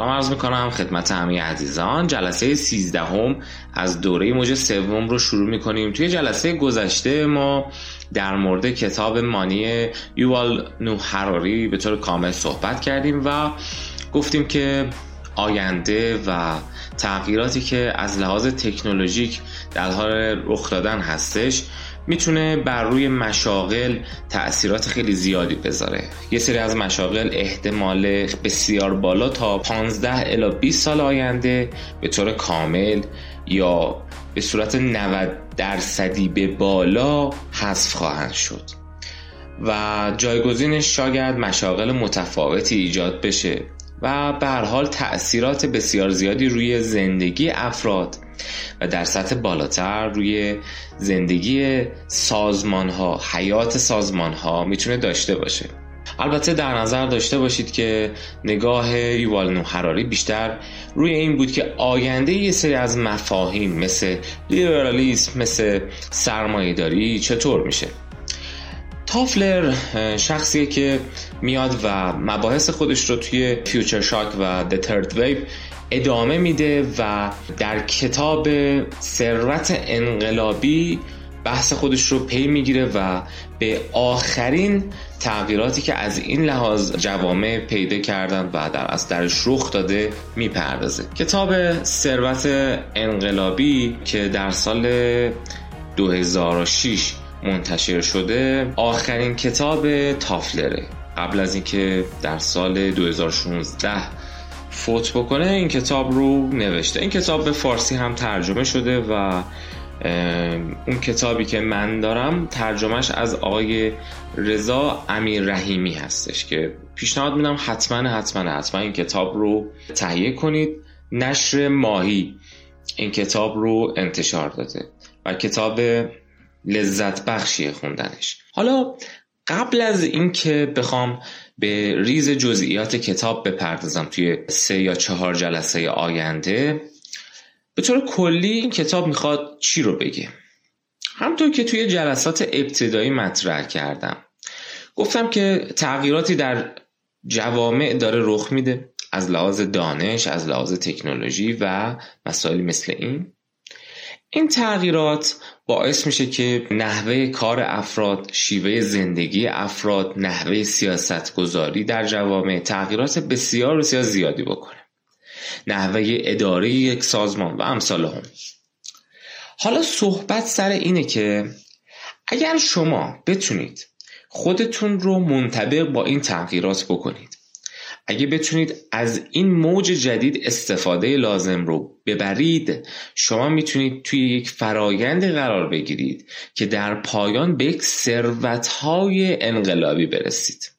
سلام عرض می‌کنم خدمت همه عزیزان. جلسه 13 هم از دوره موج سوم رو شروع می‌کنیم. توی جلسه گذشته ما در مورد کتاب مانی یوال نو هراری به طور کامل صحبت کردیم و گفتیم که آینده و تغییراتی که از لحاظ تکنولوژیک در حال رخ دادن هستش می‌تونه بر روی مشاغل تاثیرات خیلی زیادی بذاره. یه سری از مشاغل احتمال بسیار بالا تا 15 الی 20 سال آینده به طور کامل یا به صورت 90 درصدی به بالا حذف خواهند شد. و جایگزینش شاید مشاغل متفاوتی ایجاد بشه و به هر حال تأثیرات بسیار زیادی روی زندگی افراد و در سطح بالاتر روی زندگی سازمان ها حیات سازمان ها می‌تونه داشته باشه. البته در نظر داشته باشید که نگاه یوال حراری بیشتر روی این بود که آینده یه سری از مفاهیم مثل لیبرالیسم مثل سرمایهداری چطور میشه؟ تافلر شخصیه که میاد و مباحث خودش رو توی فیوچر شاک و The Third Wave ادامه میده و در کتاب ثروت انقلابی بحث خودش رو پی می‌گیره و به آخرین تغییراتی که از این لحاظ جوامع پیدا کردن و در از درش رخ داده می‌پردازه. کتاب ثروت انقلابی که در سال 2006 منتشر شده آخرین کتاب تافلره. قبل از اینکه در سال 2016 فوت بکنه این کتاب رو نوشته. این کتاب به فارسی هم ترجمه شده و اون کتابی که من دارم ترجمهش از آقای رضا امیر رحیمی هستش که پیشنهاد میدم حتما حتما حتما این کتاب رو تهیه کنید. نشر ماهی این کتاب رو انتشار داده و کتاب لذت بخشیه خوندنش. حالا قبل از اینکه بخوام به ریز جزئیات کتاب بپردازم توی سه یا چهار جلسه آینده. به طور کلی این کتاب می‌خواد چی رو بگه؟ همطور که توی جلسات ابتدایی مطرح کردم. گفتم که تغییراتی در جوامع داره رخ میده از لحاظ دانش از لحاظ تکنولوژی و مسائلی مثل این. این تغییرات باعث میشه که نحوه کار افراد، شیوه زندگی افراد، نحوه سیاست گذاری در جوامع تغییرات بسیار بسیار زیادی بکنه. نحوه اداره یک سازمان و امثال هم. حالا صحبت سر اینه که اگر شما بتونید خودتون رو منطبق با این تغییرات بکنید اگه بتونید از این موج جدید استفاده لازم رو ببرید شما می‌تونید توی یک فرایند قرار بگیرید که در پایان به یک ثروتهای انقلابی برسید.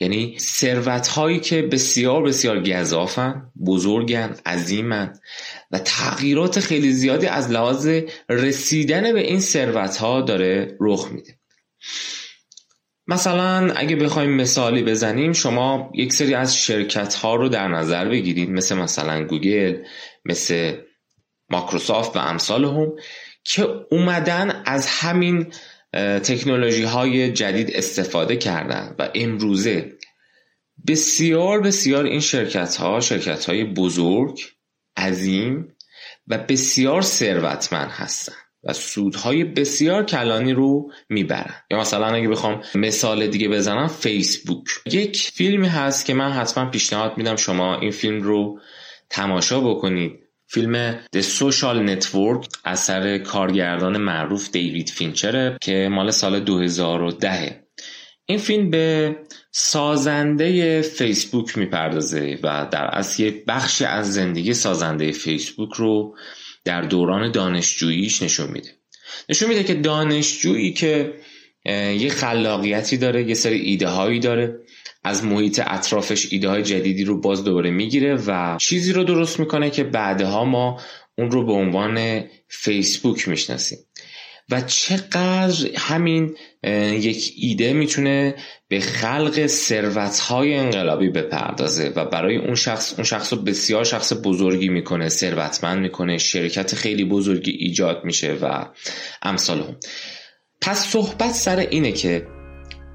یعنی ثروت هایی که بسیار بسیار گذافن بزرگن عظیمن و تغییرات خیلی زیادی از لحاظ رسیدن به این ثروت ها داره رخ میده. مثلا اگه بخوایم مثالی بزنیم شما یک سری از شرکت ها رو در نظر بگیرید مثل مثلا گوگل مثل ماکروسافت و امثال هم که اومدن از همین تکنولوژی های جدید استفاده کردن. و امروزه بسیار بسیار این شرکت ها شرکت های بزرگ عظیم و بسیار ثروتمند هستن. و سودهای بسیار کلانی رو می‌برن. یا مثلا اگه بخوام مثال دیگه بزنم فیسبوک. یک فیلمی هست که من حتما پیشنهاد میدم شما این فیلم رو تماشا بکنید. فیلم The Social Network اثر کارگردان معروف دیوید فینچره که مال سال 2010 این فیلم به سازنده فیسبوک می‌پردازه و در اصل بخشی از زندگی سازنده فیسبوک رو در دوران دانشجوییش نشون میده. نشون میده که دانشجویی که یه خلاقیتی داره یه سری ایده هایی داره از محیط اطرافش ایده های جدیدی رو باز دوباره می‌گیره و چیزی رو درست می‌کنه که بعدها ما اون رو به عنوان فیسبوک می‌شناسیم. و چقدر همین یک ایده می‌تونه به خلق ثروتهای انقلابی بپردازه و برای اون شخص اون شخص رو بسیار شخص بزرگی می‌کنه ثروتمند می‌کنه شرکت خیلی بزرگی ایجاد میشه و امثال هم. پس صحبت سر اینه که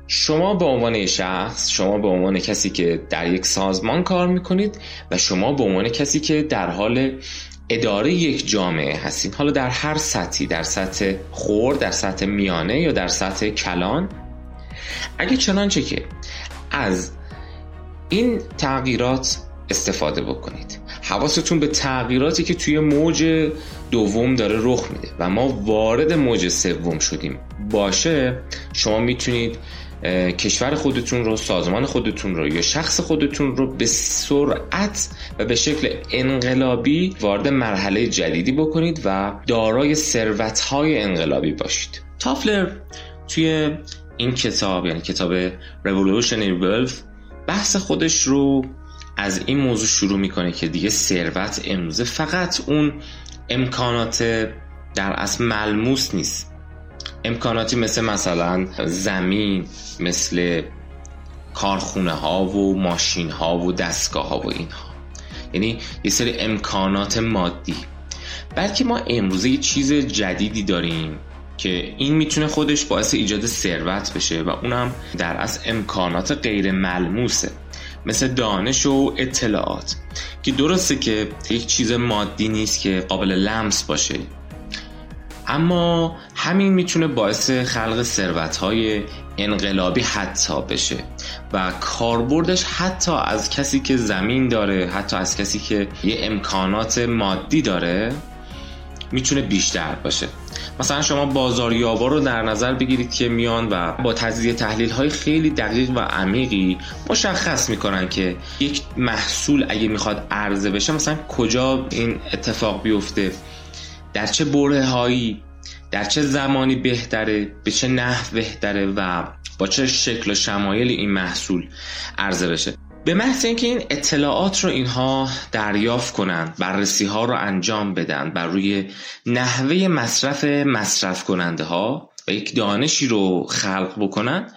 شما به عنوان شخص شما به عنوان کسی که در یک سازمان کار می‌کنید و شما به عنوان کسی که در حال اداره یک جامعه هستید حالا در هر سطحی در سطح خور در سطح میانه یا در سطح کلان. اگه چنانچه که از این تغییرات استفاده بکنید. حواستون به تغییراتی که توی موج دوم داره رخ میده و ما وارد موج سوم شدیم باشه شما می‌تونید کشور خودتون رو سازمان خودتون رو یا شخص خودتون رو به سرعت و به شکل انقلابی وارد مرحله جدیدی بکنید و دارای ثروت‌های انقلابی باشید. تافلر توی این کتاب یعنی کتاب Revolutionary Wealth بحث خودش رو از این موضوع شروع می‌کنه که دیگه ثروت امروزه فقط اون امکانات در اصل ملموس نیست. امکاناتی مثل مثلا زمین مثل کارخونه ها و ماشین ها و دستگاه ها و اینها. یعنی یه سری امکانات مادی. بلکه ما امروزه یه چیز جدیدی داریم که این می‌تونه خودش باعث ایجاد ثروت بشه و اونم در از امکانات غیر ملموسه. مثل دانش و اطلاعات. که درسته که یک چیز مادی نیست که قابل لمس باشه. اما همین می‌تونه باعث خلق ثروت های انقلابی حتی بشه و کاربردش حتی از کسی که زمین داره حتی از کسی که یه امکانات مادی داره می‌تونه بیشتر باشه. مثلا شما بازاریابا رو در نظر بگیرید که میان و با تجزیه تحلیل های خیلی دقیق و عمیقی مشخص می‌کنن که یک محصول اگه می‌خواد عرضه بشه مثلا کجا این اتفاق بیفته. در چه بره هایی در چه زمانی بهتره به چه نحو بهتره و با چه شکل و شمایل این محصول عرضه بشه. به محض اینکه این اطلاعات رو اینها دریافت کنند بررسی ها رو انجام بدن بر روی نحوه مصرف مصرف کننده ها و یک دانشی رو خلق بکنن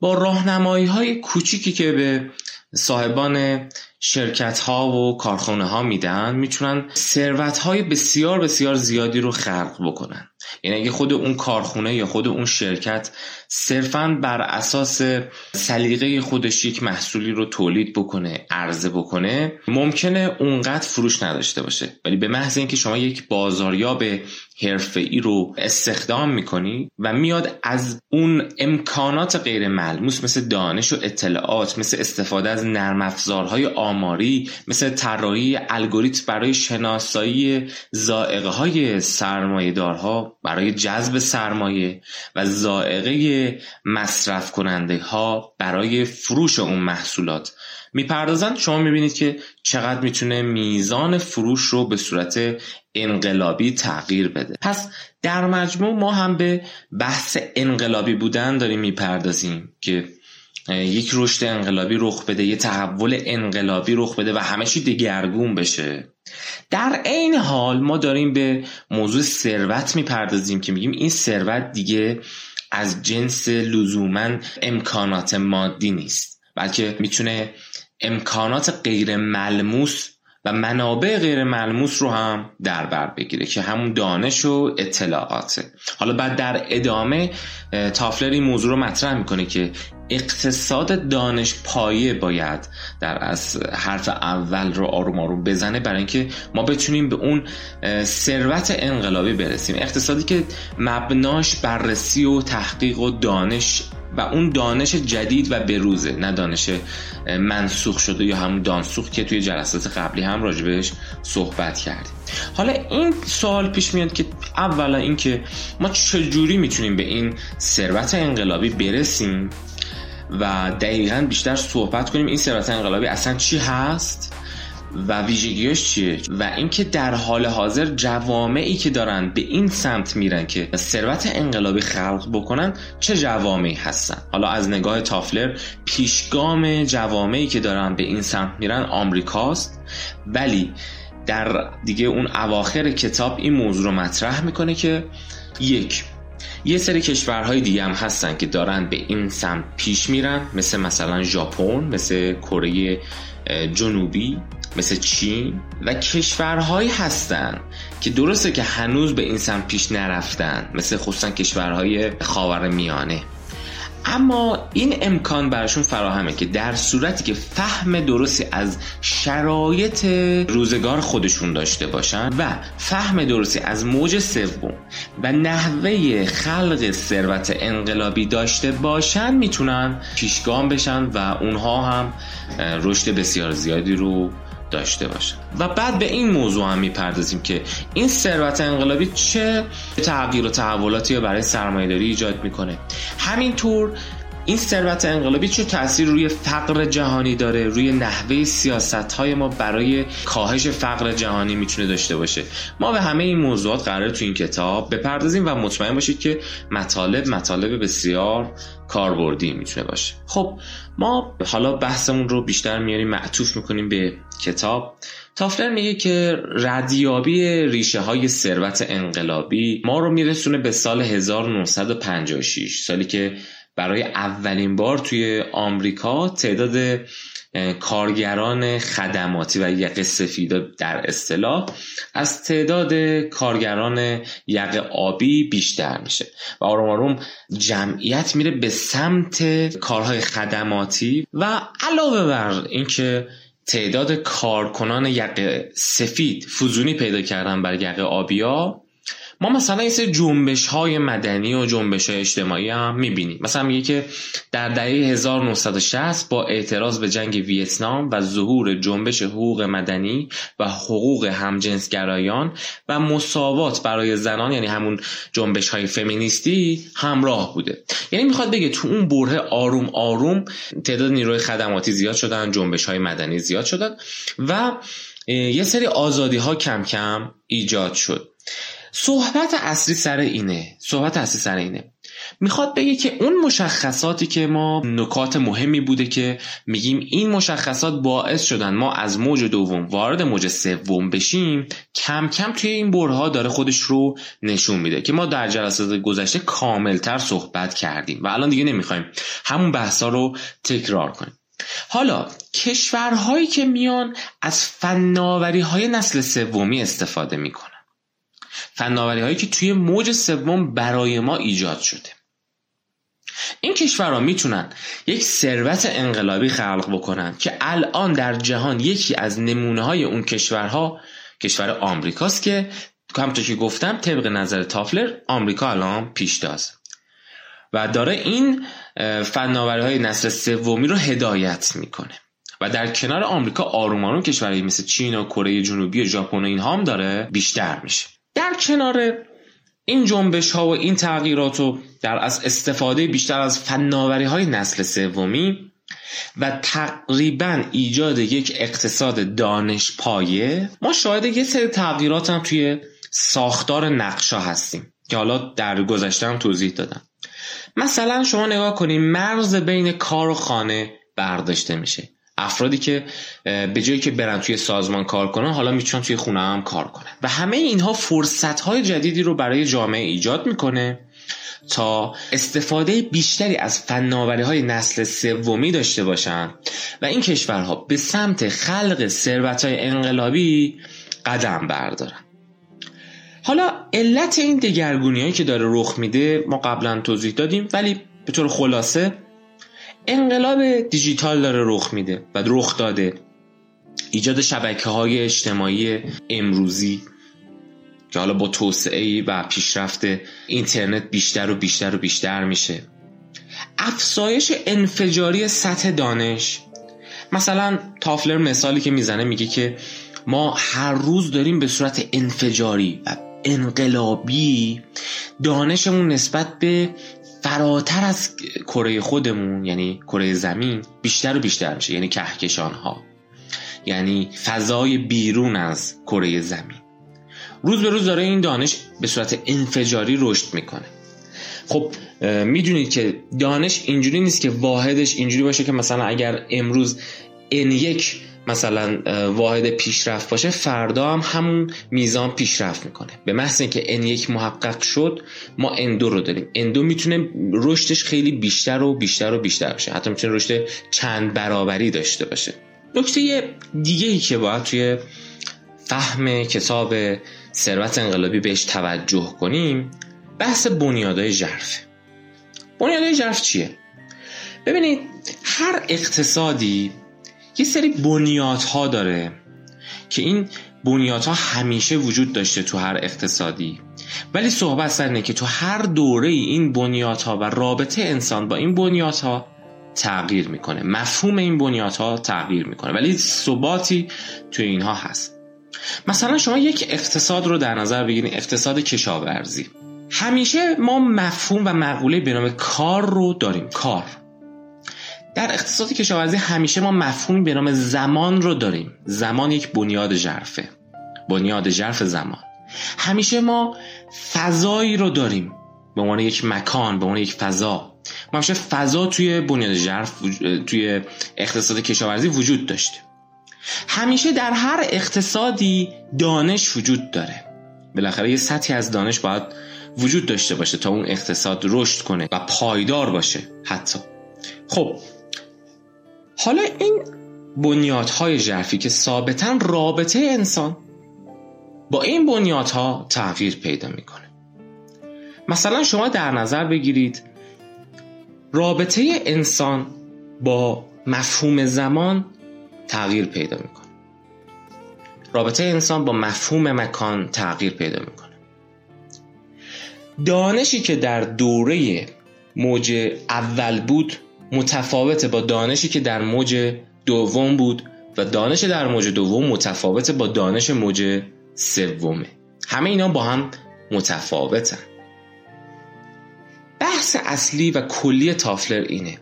با راهنمایی های کوچیکی که به صاحبان شرکت ها و کارخانه ها میدن می‌تونن ثروت های بسیار بسیار زیادی رو خلق بکنن. یعنی اگه خود اون کارخونه یا خود اون شرکت صرفا بر اساس سلیقه خودش یک محصولی رو تولید بکنه عرضه بکنه ممکنه اونقدر فروش نداشته باشه. ولی به محض اینکه شما یک بازاریاب حرفه ای رو استخدام می‌کنی و میاد از اون امکانات غیر ملموس مثل دانش و اطلاعات مثل استفاده از نرم افزارهای آماری مثل طراحی الگوریتم برای شناسایی زائقه های سرمایه دارها برای جذب سرمایه و زائقه مصرف کننده ها برای فروش اون محصولات. می‌پردازند شما می‌بینید که چقدر می‌تونه میزان فروش رو به صورت انقلابی تغییر بده. پس در مجموع ما هم به بحث انقلابی بودن داریم می‌پردازیم که یک رشد انقلابی رخ بده یه تحول انقلابی رخ بده و همه چی دگرگون بشه. در عین حال ما داریم به موضوع ثروت می‌پردازیم که میگیم این ثروت دیگه از جنس لزوما امکانات مادی نیست بلکه می‌تونه امکانات غیر ملموس و منابع غیر ملموس رو هم در بر بگیره که همون دانش و اطلاعاته. حالا بعد در ادامه تافلر این موضوع رو مطرح می‌کنه که اقتصاد دانش پایه باید در از حرف اول رو آروم آروم بزنه برای اینکه ما بتونیم به اون ثروت انقلابی برسیم. اقتصادی که مبناش بررسی و تحقیق و دانش و اون دانش جدید و بروزه نه دانش منسوخ شده یا همون دانسوخ که توی جلسات قبلی هم راجبش صحبت کردیم. حالا این سوال پیش میاد که اولا اینکه ما چجوری می‌تونیم به این ثروت انقلابی برسیم؟ و دقیقا بیشتر صحبت کنیم. این ثروت انقلابی اصلا چی هست و ویژگیاش چیه؟ و اینکه در حال حاضر جوامعی که دارن به این سمت میرن که ثروت انقلابی خلق بکنن چه جوامعی هستن؟ حالا از نگاه تافلر پیشگام جوامعی که دارن به این سمت میرن آمریکاست. ولی در دیگه اون اواخر کتاب این موضوع رو مطرح می‌کنه که یک یه سری کشورهای دیگه هم هستن که دارن به این سمت پیش میرن مثل مثلا ژاپن مثل کره جنوبی مثل چین و کشورهایی هستن که درسته که هنوز به این سمت پیش نرفتن مثل خصوصا کشورهای خاور میانه اما این امکان براشون فراهمه که در صورتی که فهم درستی از شرایط روزگار خودشون داشته باشن و فهم درستی از موج سوم و نحوه خلق ثروت انقلابی داشته باشن می‌تونن پیشگام بشن و اونها هم رشد بسیار زیادی رو داشته باشن و بعد به این موضوع هم می‌پردازیم که این ثروت انقلابی چه تغییر و تحولاتی برای سرمایهداری ایجاد می‌کنه. همینطور این ثروت انقلابی چه تاثیر روی فقر جهانی داره؟ روی نحوه سیاست های ما برای کاهش فقر جهانی می‌تونه داشته باشه. ما به همه این موضوعات قرار تو این کتاب بپردازیم و مطمئن باشید که مطالب مطالب بسیار کاربردی می‌تونه باشه. خب ما حالا بحثمون رو بیشتر میاریم معطوف می‌کنیم به کتاب. تافلر میگه که ردیابی ریشه های ثروت انقلابی ما رو میرسونه به سال 1956 سالی که برای اولین بار توی آمریکا تعداد کارگران خدماتی و یقه سفید در اصطلاح از تعداد کارگران یقه آبی بیشتر میشه و آروم آروم جمعیت میره به سمت کارهای خدماتی و علاوه بر اینکه تعداد کارکنان یقه سفید فزونی پیدا کردن بر یقه آبیا ما مثلا این سری جنبش های مدنی و جنبش های اجتماعی هم می‌بینیم. مثلا میگه که در دهه 1960 با اعتراض به جنگ ویتنام و ظهور جنبش حقوق مدنی و حقوق همجنسگرایان و مساوات برای زنان یعنی همون جنبش های فمینیستی همراه بوده. یعنی می‌خواد بگه تو اون بره آروم آروم تعداد نیروی خدماتی زیاد شدن جنبش های مدنی زیاد شدن و یه سری آزادی ها کم کم ایجاد شد. صحبت اصلی سر اینه. صحبت اصلی سر اینه. می‌خواد بگه که اون مشخصاتی که ما نکات مهمی بوده که میگیم این مشخصات باعث شدن ما از موج دوم وارد موج سوم بشیم کم کم توی این برها داره خودش رو نشون میده که ما در جلسات گذشته کاملتر صحبت کردیم و الان دیگه نمی‌خوایم همون بحثا رو تکرار کنیم. حالا کشورهایی که میان از فناوری های نسل سومی استفاده می‌کنن. فناوری هایی که توی موج سوم برای ما ایجاد شده. این کشورها می‌تونن یک ثروت انقلابی خلق بکنن که الان در جهان یکی از نمونه های اون کشورها کشور آمریکاست که همونطور که گفتم طبق نظر تافلر آمریکا الان پیشتاز و داره این فناوری های نسل سومی رو هدایت می‌کنه. و در کنار آمریکا آروم آروم کشورهایی مثل چین و کره جنوبی و ژاپن و اینها هم داره بیشتر میشه. در کنار این جنبش ها و این تغییرات و در از استفاده بیشتر از فناوری های نسل سومی و تقریبا ایجاد یک اقتصاد دانش پایه ما شاهد یه سری تغییرات هم توی ساختار نقشا هستیم که حالا در گذشته هم توضیح دادم. مثلا شما نگاه کنید مرز بین کار و خانه برداشته میشه. افرادی که به جایی که برن توی سازمان کار کنن حالا می‌تونن توی خونه هم کار کنن. و همه اینها فرصت های جدیدی رو برای جامعه ایجاد می‌کنه تا استفاده بیشتری از فناوری های نسل سومی داشته باشن. و این کشورها به سمت خلق ثروت های انقلابی قدم بردارن. حالا علت این دگرگونی هایی که داره رخ میده ما قبلا توضیح دادیم ولی به طور خلاصه انقلاب دیجیتال داره رخ میده و رخ داده. ایجاد شبکه های اجتماعی امروزی که حالا با توسعه و پیشرفت اینترنت بیشتر و بیشتر و بیشتر میشه. افزایش انفجاری سطح دانش. مثلا تافلر مثالی که می‌زنه میگه که ما هر روز داریم به صورت انفجاری و انقلابی دانشمون نسبت به فراتر از کره خودمون یعنی کره زمین بیشتر و بیشتر میشه یعنی کهکشان ها یعنی فضای بیرون از کره زمین. روز به روز داره این دانش به صورت انفجاری رشد می‌کنه. خب می‌دونید که دانش اینجوری نیست که واحدش اینجوری باشه که مثلا اگر امروز ان یک مثلا واحد پیشرفت باشه فردا هم همون میزان پیشرفت می‌کنه. به محض اینکه n یک محقق شد ما n دو رو داریم. N دو می‌تونه رشدش خیلی بیشتر و بیشتر و بیشتر باشه حتی می‌تونه رشد چند برابری داشته باشه. نکته دیگه ای که باید توی فهم کتاب ثروت انقلابی بهش توجه کنیم بحث بنیادهای ژرف. بنیادهای ژرف چیه؟ ببینید هر اقتصادی یه سری بنیادها داره که این بنیادها همیشه وجود داشته تو هر اقتصادی. ولی صحبت سر که تو هر دوره این بنیادها و رابطه انسان با این بنیادها تغییر می‌کنه. مفهوم این بنیادها تغییر می‌کنه. ولی ثباتی تو اینها هست. مثلا شما یک اقتصاد رو در نظر بگیرید اقتصاد کشاورزی. همیشه ما مفهوم و مقوله به نام کار رو داریم. کار. در اقتصاد کشاورزی همیشه ما مفهومی به نام زمان رو داریم. زمان یک بنیاد ژرفه. بنیاد ژرف زمان. همیشه ما فضایی رو داریم. به عنوان یک مکان به عنوان یک فضا. ما همیشه فضا توی بنیاد ژرف توی اقتصاد کشاورزی وجود داشته. همیشه در هر اقتصادی دانش وجود داره. بالاخره یه سطحی از دانش باید وجود داشته باشه تا اون اقتصاد رشد کنه و پایدار باشه حتی. خب حالا این بنیادهای ژرفی که ثابتا رابطه انسان با این بنیادها تغییر پیدا می‌کنه. مثلا شما در نظر بگیرید رابطه انسان با مفهوم زمان تغییر پیدا می‌کنه. رابطه انسان با مفهوم مکان تغییر پیدا می‌کنه. دانشی که در دوره موج اول بود متفاوت با دانشی که در موج دوم بود و دانش در موج دوم متفاوت با دانش موج سومه. همه اینا با هم متفاوتن. بحث اصلی و کلی تافلر اینه.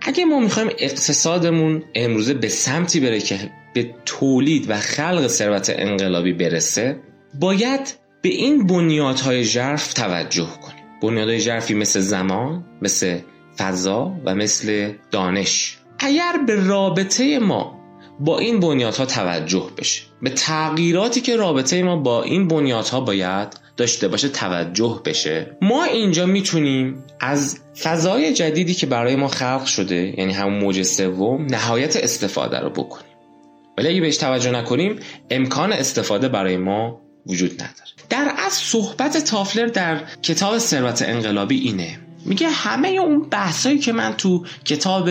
اگه ما می‌خوایم اقتصادمون امروزه به سمتی بره که به تولید و خلق ثروت انقلابی برسه باید به این بنیادهای ژرف توجه کنیم. بنیادهای ژرفی مثل زمان مثل فضا و مثل دانش. اگر به رابطه ما با این بنیادها توجه بشه به تغییراتی که رابطه ما با این بنیادها باید داشته باشه توجه بشه ما اینجا می‌تونیم از فضای جدیدی که برای ما خلق شده یعنی همون موج سوم نهایت استفاده رو بکنیم. ولی اگه بهش توجه نکنیم امکان استفاده برای ما وجود نداره. در از صحبت تافلر در کتاب ثروت انقلابی اینه. میگه همه اون بحثایی که من تو کتاب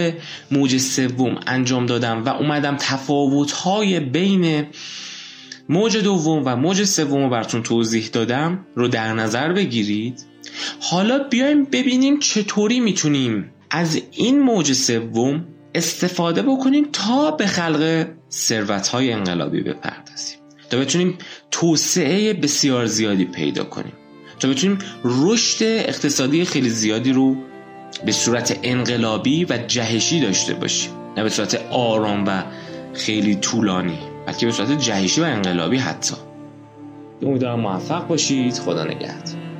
موج سوم انجام دادم و اومدم تفاوت‌های بین موج دوم و موج سوم رو براتون توضیح دادم رو در نظر بگیرید. حالا بیایم ببینیم چطوری می‌تونیم از این موج سوم استفاده بکنیم تا به خلق ثروت های انقلابی بپردازیم. تا بتونیم توسعه بسیار زیادی پیدا کنیم. تا بتونیم رشد اقتصادی خیلی زیادی رو به صورت انقلابی و جهشی داشته باشیم. نه به صورت آرام و خیلی طولانی بلکه به صورت جهشی و انقلابی حتی. امیدوارم موفق باشید. خدا نگهدار.